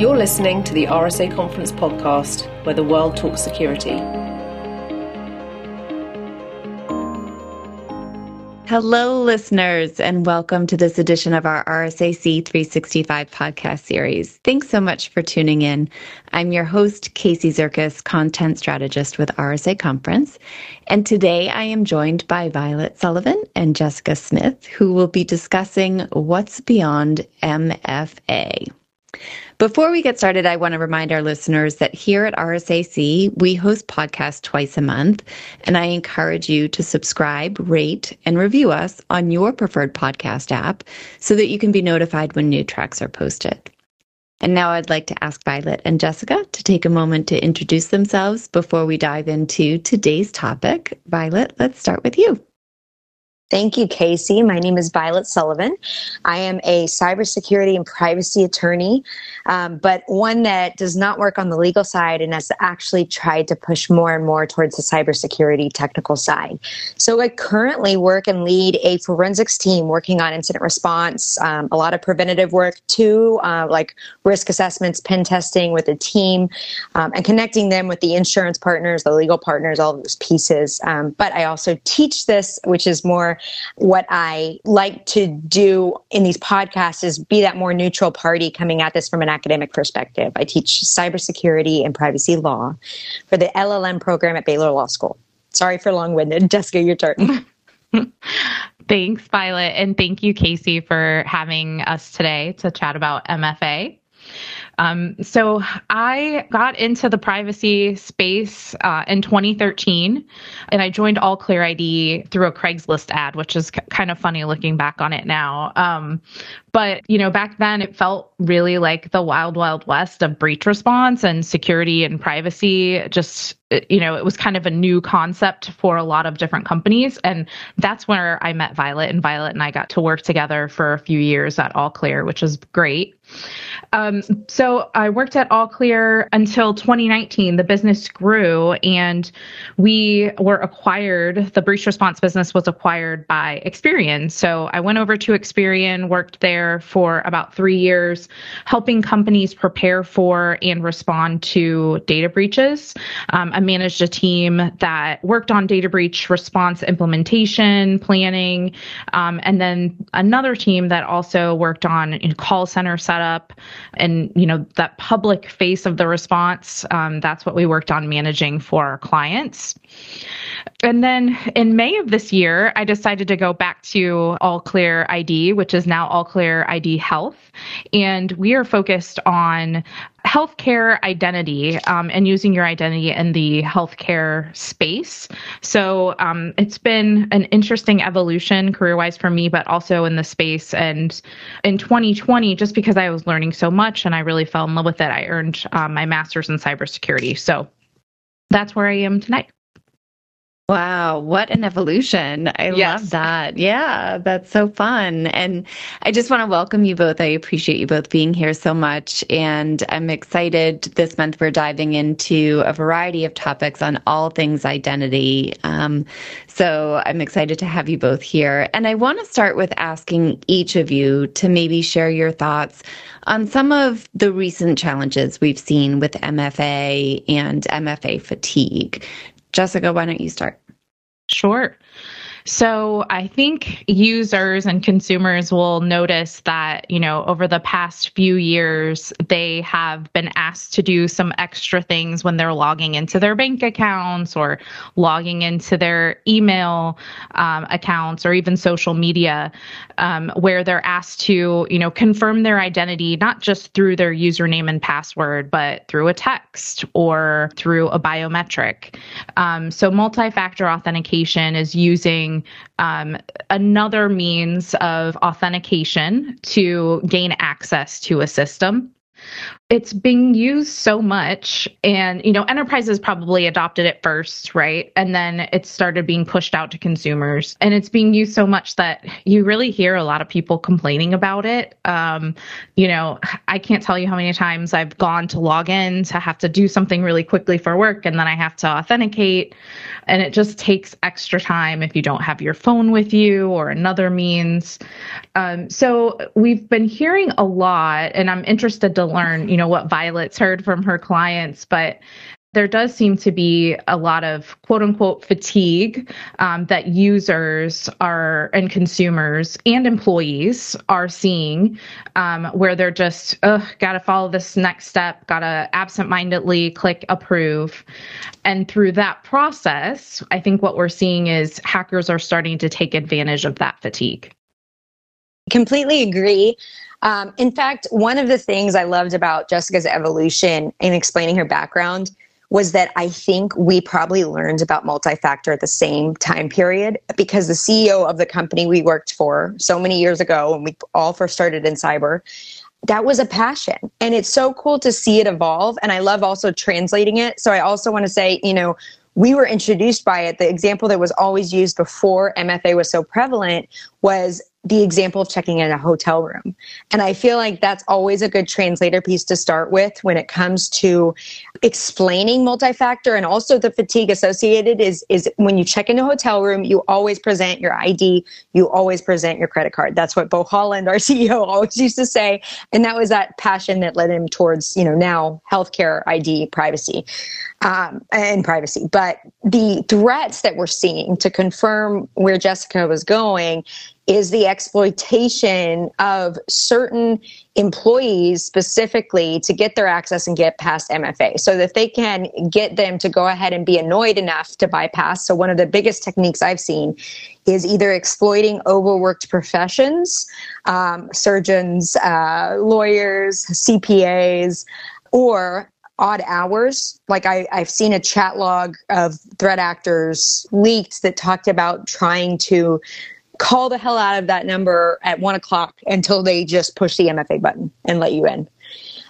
You're listening to the RSA Conference podcast, where the world talks security. Hello, listeners, and welcome to this edition of our RSAC 365 podcast series. Thanks so much for tuning in. I'm your host, Kacy Zurkus, content strategist with RSA Conference. And today I am joined by Violet Sullivan and Jessica Smith, who will be discussing what's beyond MFA. Before we get started, I want to remind our listeners that here at RSAC, we host podcasts twice a month, and I encourage you to subscribe, rate, and review us on your preferred podcast app so that you can be notified when new tracks are posted. And now I'd like to ask Violet and Jessica to take a moment to introduce themselves before we dive into today's topic. Violet, let's start with you. Thank you, Kacy. My name is Violet Sullivan. I am a cybersecurity and privacy attorney, um, but one that does not work on the legal side and has actually tried to push more and more towards the cybersecurity technical side. So I currently work and lead a forensics team working on incident response, um, a lot of preventative work too, uh, like risk assessments, pen testing with a team, um, and connecting them with the insurance partners, the legal partners, all those pieces. Um, but I also teach this, which is more what I like to do in these podcasts is be that more neutral party coming at this from an academic perspective. I teach cybersecurity and privacy law for the LLM program at Baylor Law School. Sorry for long winded. Jessica, your turn. Thanks, Violet. And thank you, Kacy, for having us today to chat about MFA. Um, so I got into the privacy space uh, in 2013, and I joined AllClear ID through a Craigslist ad, which is c- kind of funny looking back on it now. Um, but you know, back then it felt really like the wild, wild west of breach response and security and privacy. Just you know, it was kind of a new concept for a lot of different companies, and that's where I met Violet, and Violet and I got to work together for a few years at AllClear, which is great. Um, so I worked at AllClear until 2019. The business grew and we were acquired. The breach response business was acquired by Experian. So I went over to Experian, worked there for about three years, helping companies prepare for and respond to data breaches. Um, I managed a team that worked on data breach response implementation, planning, um, and then another team that also worked on you know, call center setup and you know that public face of the response um, that's what we worked on managing for our clients and then in May of this year, I decided to go back to AllClear ID, which is now AllClear ID Health. And we are focused on healthcare identity um, and using your identity in the healthcare space. So um, it's been an interesting evolution career wise for me, but also in the space. And in 2020, just because I was learning so much and I really fell in love with it, I earned um, my master's in cybersecurity. So that's where I am tonight. Wow, what an evolution. I yes. love that. Yeah, that's so fun. And I just want to welcome you both. I appreciate you both being here so much. And I'm excited this month we're diving into a variety of topics on all things identity. Um, so I'm excited to have you both here. And I want to start with asking each of you to maybe share your thoughts on some of the recent challenges we've seen with MFA and MFA fatigue. Jessica, why don't you start? Sure. So I think users and consumers will notice that, you know, over the past few years, they have been asked to do some extra things when they're logging into their bank accounts or logging into their email um, accounts or even social media, um, where they're asked to, you know, confirm their identity, not just through their username and password, but through a text or through a biometric. Um, so multi factor authentication is using um, another means of authentication to gain access to a system it's being used so much and you know enterprises probably adopted it first right? And then it started being pushed out to consumers. And it's being used so much that you really hear a lot of people complaining about it. Um, you know i can't tell you how many times i've gone to log in to have to do something really quickly for work and then i have to authenticate. And it just takes extra time if you don't have your phone with you or another means. Um, so we've been hearing a lot and i'm interested to learn you know, what Violet's heard from her clients, but there does seem to be a lot of quote unquote fatigue um, that users are and consumers and employees are seeing um, where they're just oh, got to follow this next step got to absentmindedly click approve. And through that process i think what we're seeing is hackers are starting to take advantage of that fatigue completely agree um, in fact one of the things i loved about jessica's evolution in explaining her background was that I think we probably learned about multi factor at the same time period because the CEO of the company we worked for so many years ago when we all first started in cyber, that was a passion. And it's so cool to see it evolve. And I love also translating it. So I also want to say, you know, we were introduced by it. The example that was always used before MFA was so prevalent was the example of checking in a hotel room. And I feel like that's always a good translator piece to start with when it comes to explaining multi-factor and also the fatigue associated is is when you check in a hotel room, you always present your ID, you always present your credit card. That's what Bo Holland, our CEO, always used to say. And that was that passion that led him towards, you know, now healthcare ID privacy um, and privacy. But the threats that we're seeing to confirm where Jessica was going is the exploitation of certain employees specifically to get their access and get past MFA so that they can get them to go ahead and be annoyed enough to bypass. So, one of the biggest techniques I've seen is either exploiting overworked professions, um, surgeons, uh, lawyers, CPAs, or odd hours. Like I, I've seen a chat log of threat actors leaked that talked about trying to call the hell out of that number at one o'clock until they just push the MFA button and let you in.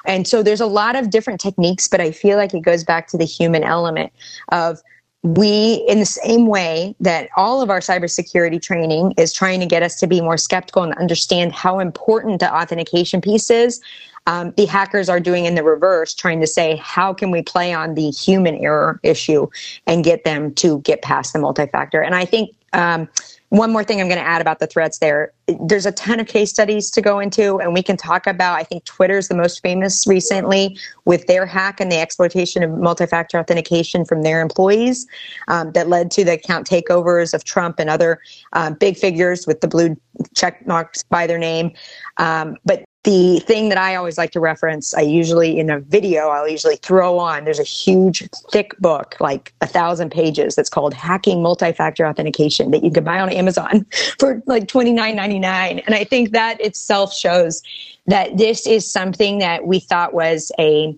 And so there's a lot of different techniques, but I feel like it goes back to the human element of we, in the same way that all of our cybersecurity training is trying to get us to be more skeptical and understand how important the authentication piece is, um, the hackers are doing in the reverse, trying to say, how can we play on the human error issue and get them to get past the multi factor? And I think um, one more thing I'm going to add about the threats there. There's a ton of case studies to go into, and we can talk about. I think Twitter's the most famous recently with their hack and the exploitation of multi factor authentication from their employees um, that led to the account takeovers of Trump and other uh, big figures with the blue check marks by their name. Um, but the thing that I always like to reference, I usually in a video, I'll usually throw on. There's a huge, thick book, like a thousand pages, that's called Hacking Multi-Factor Authentication that you can buy on Amazon for like $29.99. And I think that itself shows that this is something that we thought was a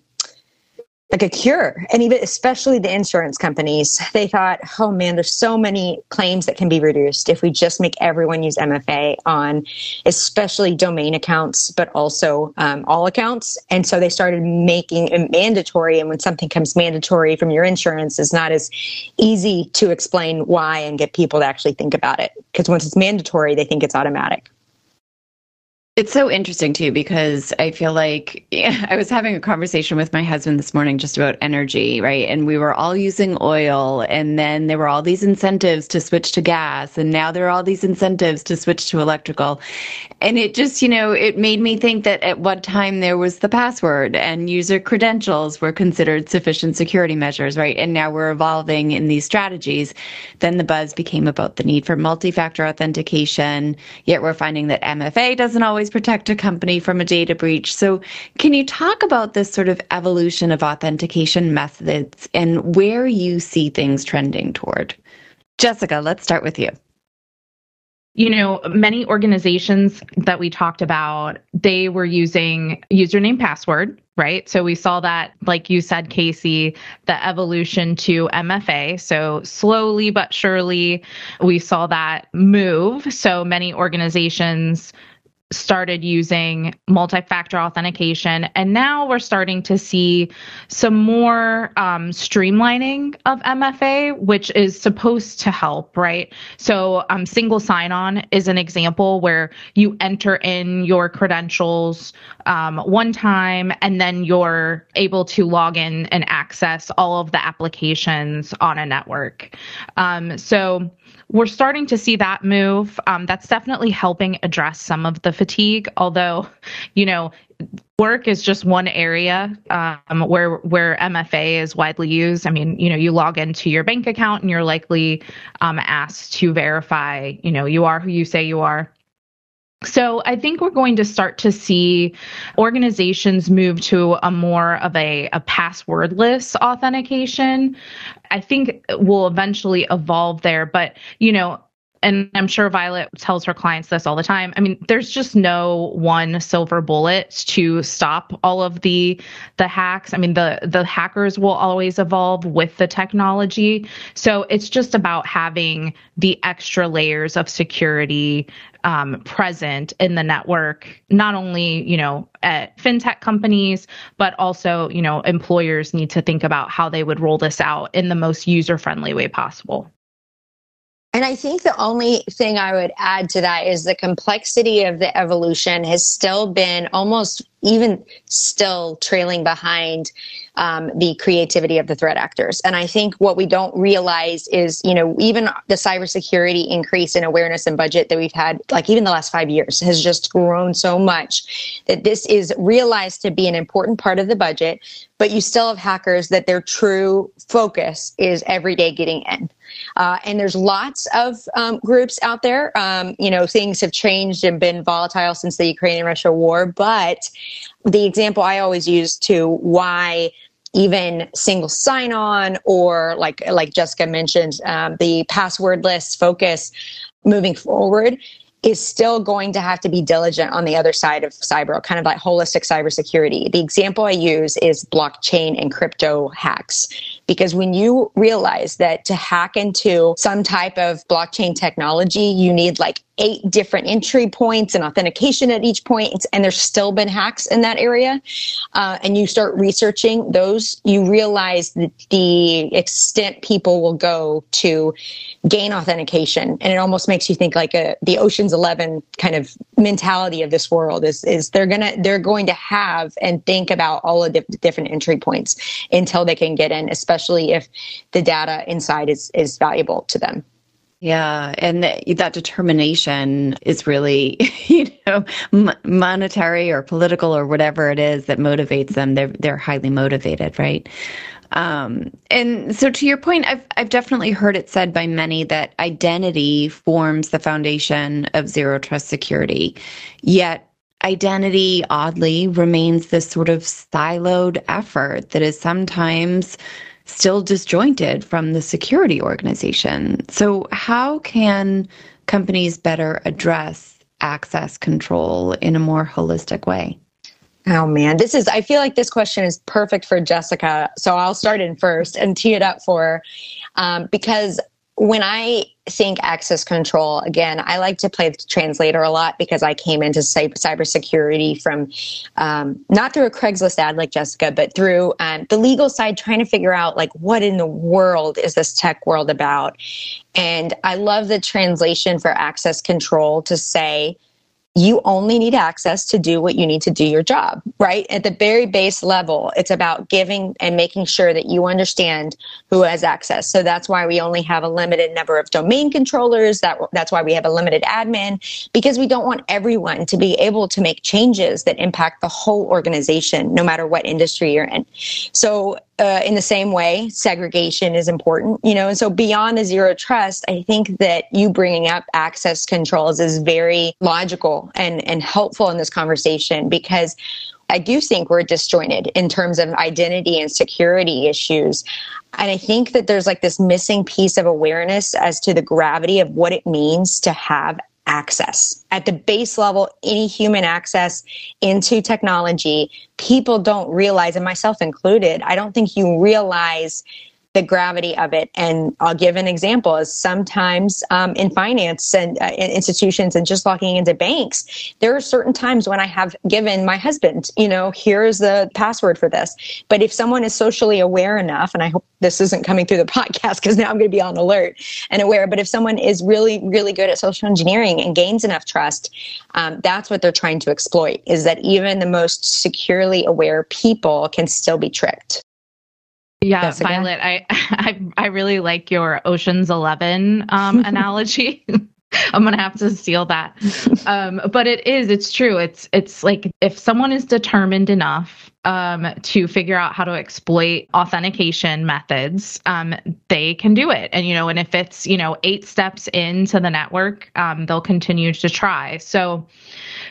like a cure. And even especially the insurance companies, they thought, oh man, there's so many claims that can be reduced if we just make everyone use MFA on especially domain accounts, but also um, all accounts. And so they started making it mandatory. And when something comes mandatory from your insurance, it's not as easy to explain why and get people to actually think about it. Because once it's mandatory, they think it's automatic. It's so interesting too because I feel like yeah, I was having a conversation with my husband this morning just about energy, right? And we were all using oil, and then there were all these incentives to switch to gas, and now there are all these incentives to switch to electrical. And it just, you know, it made me think that at one time there was the password and user credentials were considered sufficient security measures, right? And now we're evolving in these strategies. Then the buzz became about the need for multi factor authentication, yet we're finding that MFA doesn't always always protect a company from a data breach. So, can you talk about this sort of evolution of authentication methods and where you see things trending toward? Jessica, let's start with you. You know, many organizations that we talked about, they were using username password, right? So we saw that, like you said, Kacy, the evolution to MFA. So slowly but surely, we saw that move. So many organizations started using multi factor authentication. And now we're starting to see some more um, streamlining of MFA, which is supposed to help, right? So, um, single sign on is an example where you enter in your credentials um, one time and then you're able to log in and access all of the applications on a network. Um, so, we're starting to see that move. Um, that's definitely helping address some of the fatigue. Although, you know, work is just one area um, where where MFA is widely used. I mean, you know, you log into your bank account and you're likely um, asked to verify, you know, you are who you say you are. So I think we're going to start to see organizations move to a more of a, a passwordless authentication. I think will eventually evolve there, but you know, and I'm sure Violet tells her clients this all the time. I mean, there's just no one silver bullet to stop all of the the hacks. I mean, the the hackers will always evolve with the technology. So it's just about having the extra layers of security um, present in the network, not only, you know, at fintech companies, but also, you know, employers need to think about how they would roll this out in the most user friendly way possible. And I think the only thing I would add to that is the complexity of the evolution has still been almost even still trailing behind um, the creativity of the threat actors. And I think what we don't realize is, you know, even the cybersecurity increase in awareness and budget that we've had, like even the last five years, has just grown so much that this is realized to be an important part of the budget. But you still have hackers that their true focus is every day getting in. Uh, and there's lots of um, groups out there. Um, you know, things have changed and been volatile since the Ukraine and Russia war. But the example I always use to why even single sign-on or like like Jessica mentioned, um, the passwordless focus moving forward is still going to have to be diligent on the other side of cyber, kind of like holistic cybersecurity. The example I use is blockchain and crypto hacks. Because when you realize that to hack into some type of blockchain technology, you need like eight different entry points and authentication at each point, and there's still been hacks in that area, uh, and you start researching those, you realize that the extent people will go to gain authentication, and it almost makes you think like a the Ocean's Eleven kind of mentality of this world is is they're gonna they're going to have and think about all of the different entry points until they can get in, especially if the data inside is is valuable to them. Yeah, and that determination is really, you know, monetary or political or whatever it is that motivates them. They're they're highly motivated, right? Um, and so, to your point, I've I've definitely heard it said by many that identity forms the foundation of zero trust security. Yet, identity oddly remains this sort of siloed effort that is sometimes still disjointed from the security organization. So, how can companies better address access control in a more holistic way? Oh man, this is, I feel like this question is perfect for Jessica. So I'll start in first and tee it up for her. Um, because when I think access control, again, I like to play the translator a lot because I came into cyber cybersecurity from um, not through a Craigslist ad like Jessica, but through um, the legal side, trying to figure out like what in the world is this tech world about. And I love the translation for access control to say, you only need access to do what you need to do your job, right? At the very base level, it's about giving and making sure that you understand who has access. So that's why we only have a limited number of domain controllers. That, that's why we have a limited admin because we don't want everyone to be able to make changes that impact the whole organization, no matter what industry you're in. So uh, in the same way, segregation is important, you know, and so beyond the zero trust, I think that you bringing up access controls is very logical and, and helpful in this conversation because I do think we're disjointed in terms of identity and security issues. And I think that there's like this missing piece of awareness as to the gravity of what it means to have access. At the base level, any human access into technology, people don't realize, and myself included, I don't think you realize the gravity of it. And I'll give an example is sometimes um, in finance and uh, in institutions and just logging into banks, there are certain times when I have given my husband, you know, here's the password for this. But if someone is socially aware enough, and I hope this isn't coming through the podcast because now I'm going to be on alert and aware, but if someone is really, really good at social engineering and gains enough trust, um, that's what they're trying to exploit is that even the most securely aware people can still be tricked. Yeah? Violet, I, I I really like your Ocean's Eleven um, analogy. I'm gonna have to steal that. Um, but it is, it's true. It's it's like if someone is determined enough um, to figure out how to exploit authentication methods, um, they can do it. And you know, and if it's you know eight steps into the network, um, they'll continue to try. So,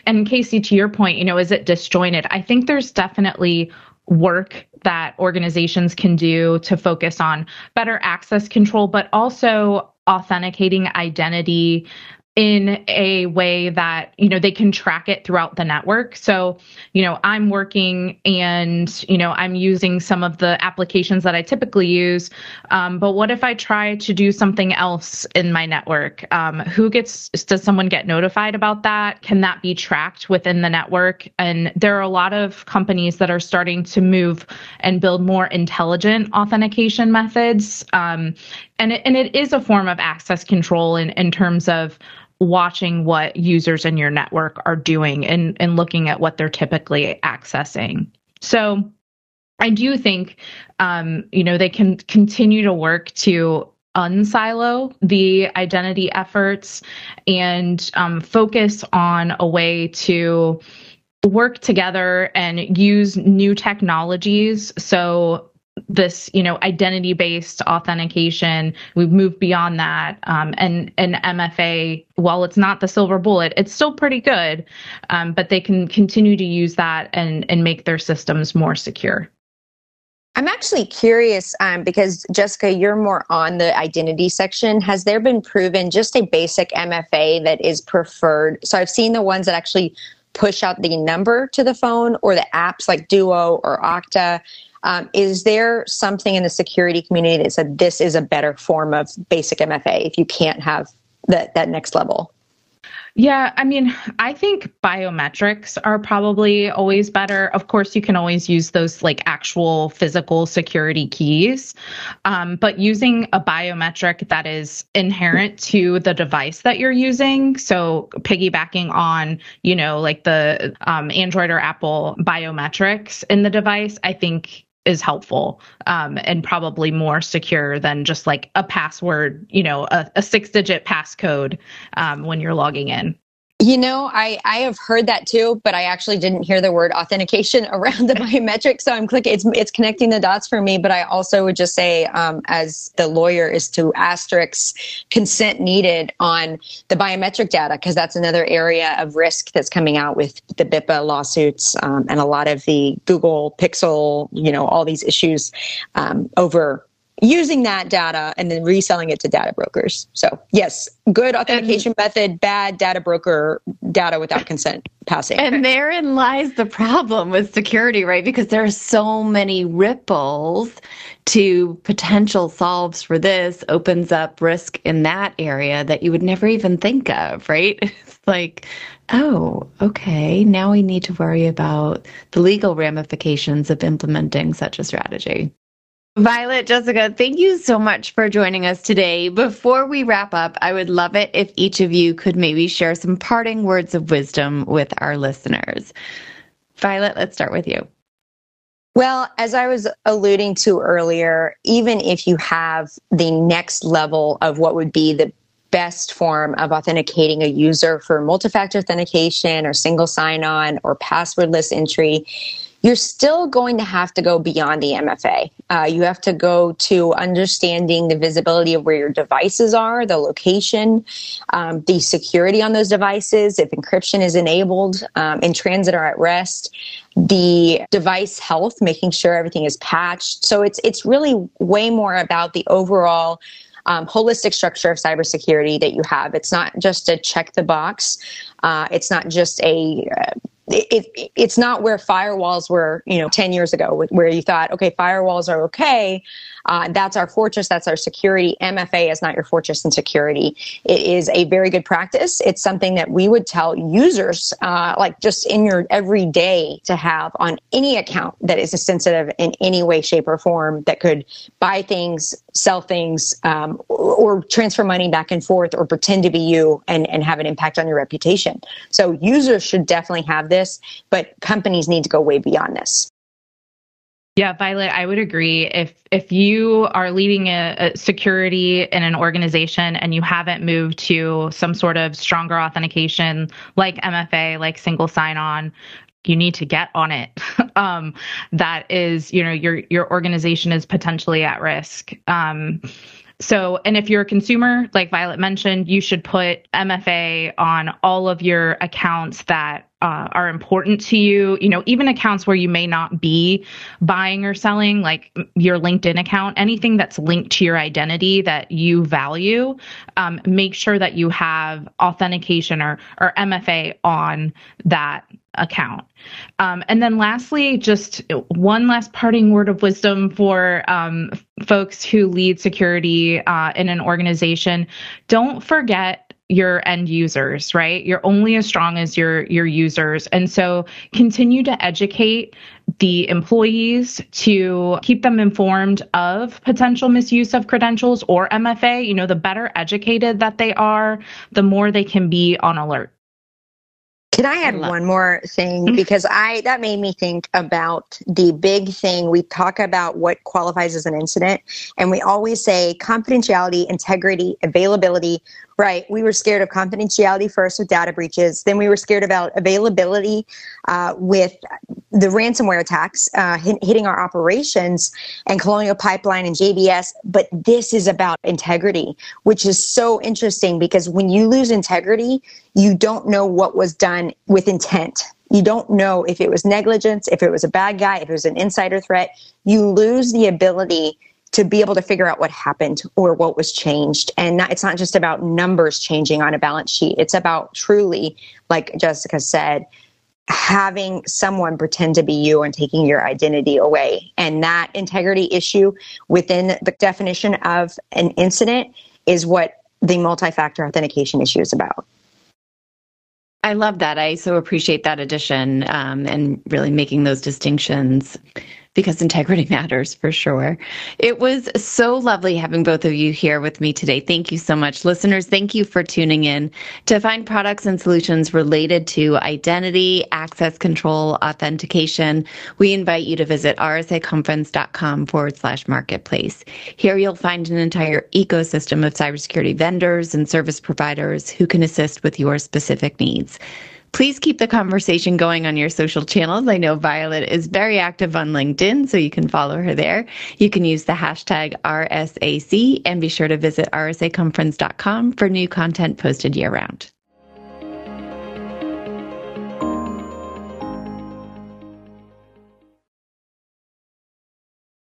and Kacy, to your point, you know, is it disjointed? I think there's definitely work that organizations can do to focus on better access control, but also authenticating identity in a way that you know they can track it throughout the network. So you know i'm working and you know i'm using some of the applications that i typically use. Um, but what if i try to do something else in my network? Um, who gets does someone get notified about that? Can that be tracked within the network? And there are a lot of companies that are starting to move and build more intelligent authentication methods. Um, and it, and it is a form of access control in, in terms of watching what users in your network are doing and, and looking at what they're typically accessing. So I do think, um, you know, they can continue to work to unsilo the identity efforts and um, focus on a way to work together and use new technologies so this you know identity based authentication we've moved beyond that um, and and mfa while it's not the silver bullet it's still pretty good um, but they can continue to use that and and make their systems more secure I'm actually curious um, because Jessica, you're more on the identity section. Has there been proven just a basic MFA that is preferred? So I've seen the ones that actually push out the number to the phone or the apps like Duo or Okta. Um, is there something in the security community that said this is a better form of basic MFA if you can't have that that next level? Yeah, I mean, I think biometrics are probably always better. Of course, you can always use those like actual physical security keys, um, but using a biometric that is inherent to the device that you're using. So, piggybacking on, you know, like the um, Android or Apple biometrics in the device, I think is helpful um, and probably more secure than just like a password, you know, a, a six digit passcode um, when you're logging in. You know, I, I have heard that too, but I actually didn't hear the word authentication around the biometric. So I'm clicking, it's, it's connecting the dots for me. But I also would just say, um, as the lawyer, is to asterisk consent needed on the biometric data, because that's another area of risk that's coming out with the BIPA lawsuits um, and a lot of the Google Pixel, you know, all these issues um, over using that data and then reselling it to data brokers. So, yes, good authentication and, method, bad data broker data without consent passing. And therein lies the problem with security, right? Because there are so many ripples to potential solves for this, opens up risk in that area that you would never even think of, right? It's like, oh, okay, now we need to worry about the legal ramifications of implementing such a strategy. Violet, Jessica, thank you so much for joining us today. Before we wrap up, I would love it if each of you could maybe share some parting words of wisdom with our listeners. Violet, let's start with you. Well, as I was alluding to earlier, even if you have the next level of what would be the best form of authenticating a user for multi factor authentication or single sign on or passwordless entry, you're still going to have to go beyond the MFA. Uh, you have to go to understanding the visibility of where your devices are, the location, um, the security on those devices, if encryption is enabled um, in transit or at rest, the device health, making sure everything is patched. So it's it's really way more about the overall um, holistic structure of cybersecurity that you have. It's not just a check the box. Uh, it's not just a uh, it, it, it's not where firewalls were, you know, 10 years ago, where you thought, okay, firewalls are okay, uh, that's our fortress. That's our security. MFA is not your fortress and security. It is a very good practice. It's something that we would tell users, uh, like just in your everyday to have on any account that is sensitive in any way, shape, or form that could buy things, sell things, um, or, or transfer money back and forth or pretend to be you and, and have an impact on your reputation. So users should definitely have this, but companies need to go way beyond this. Yeah, Violet, I would agree. If if you are leading a, a, security in an organization and you haven't moved to some sort of stronger authentication like MFA, like single sign-on, you need to get on it. um, that is, you know, your your organization is potentially at risk. Um, so, and if you're a consumer, like Violet mentioned, you should put MFA on all of your accounts that uh, are important to you. You know, even accounts where you may not be buying or selling, like your LinkedIn account, anything that's linked to your identity that you value, um, make sure that you have authentication or, or MFA on that account. Um, and then lastly, just one last parting word of wisdom for um, folks who lead security uh, in an organization. Don't forget your end users, right? You're only as strong as your your users. And so continue to educate the employees to keep them informed of potential misuse of credentials or MFA. You know, the better educated that they are, the more they can be on alert. Can I add one more thing? Mm-hmm. Because I that made me think about the big thing. We talk about what qualifies as an incident, and we always say confidentiality, integrity, availability, Right. We were scared of confidentiality first with data breaches. Then we were scared about availability uh, with the ransomware attacks uh, hitting our operations and Colonial Pipeline and JBS. But this is about integrity, which is so interesting because when you lose integrity, you don't know what was done with intent. You don't know if it was negligence, if it was a bad guy, if it was an insider threat. You lose the ability to be able to figure out what happened or what was changed. And not, it's not just about numbers changing on a balance sheet. It's about truly, like Jessica said, having someone pretend to be you and taking your identity away. And that integrity issue within the definition of an incident is what the multi factor authentication issue is about. I love that. I so appreciate that addition um, and really making those distinctions because integrity matters for sure. It was so lovely having both of you here with me today. Thank you so much. Listeners, thank you for tuning in. To find products and solutions related to identity, access control, authentication, we invite you to visit rsaconference.com forward slash marketplace. Here you'll find an entire ecosystem of cybersecurity vendors and service providers who can assist with your specific needs. Please keep the conversation going on your social channels. I know Violet is very active on LinkedIn, so you can follow her there. You can use the hashtag RSAC and be sure to visit rsaconference.com for new content posted year round.